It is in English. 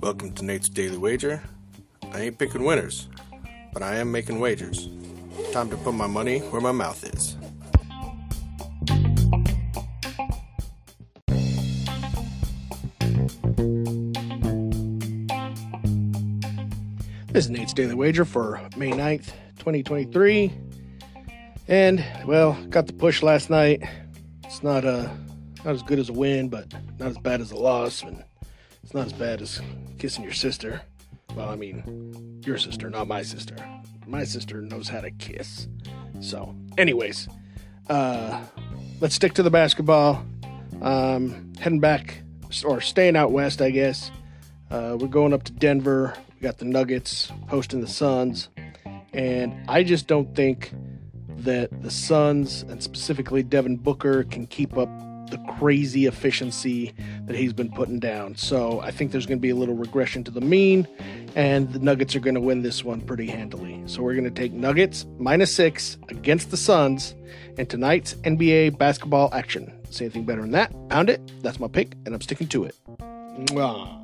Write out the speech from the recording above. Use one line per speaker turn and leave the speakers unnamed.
Welcome to Nate's Daily Wager. I ain't picking winners, but I am making wagers. Time to put my money where my mouth is.
This is Nate's Daily Wager for May 9th, 2023. And, well, got the push last night. It's not uh, not as good as a win, but not as bad as a loss. And it's not as bad as kissing your sister. Well, I mean, your sister, not my sister. My sister knows how to kiss. So, anyways, uh, let's stick to the basketball. Um, heading back, or staying out west, I guess. Uh, we're going up to Denver. We got the Nuggets hosting the Suns. And I just don't think that the Suns, and specifically Devin Booker, can keep up the crazy efficiency that he's been putting down. So I think there's going to be a little regression to the mean, and the Nuggets are going to win this one pretty handily. So we're going to take Nuggets minus six against the Suns in tonight's NBA basketball action. See anything better than that? Pound it. That's my pick, and I'm sticking to it. Mwah.